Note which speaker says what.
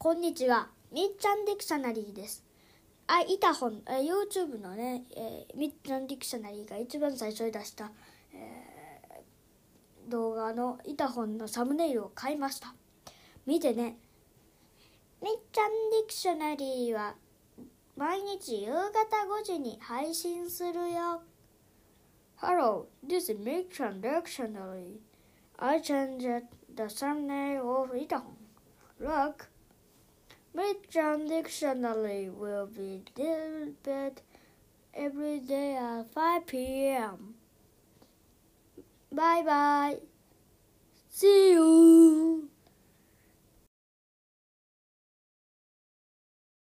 Speaker 1: こんにちは。みっちゃんディクショナリーです。あ、いた本、え YouTube のね、えーみっちゃんディクショナリーが一番最初に出した、えー動画のいた本のサムネイルを変えました。見てね。みっちゃんディクショナリーは毎日夕方5時に配信するよ。Hello, this is Michan Dictionary. I changed the thumbnail of Itahon. Look, Michan Dictionary will be delivered every day at 5 p.m. Bye bye. See you.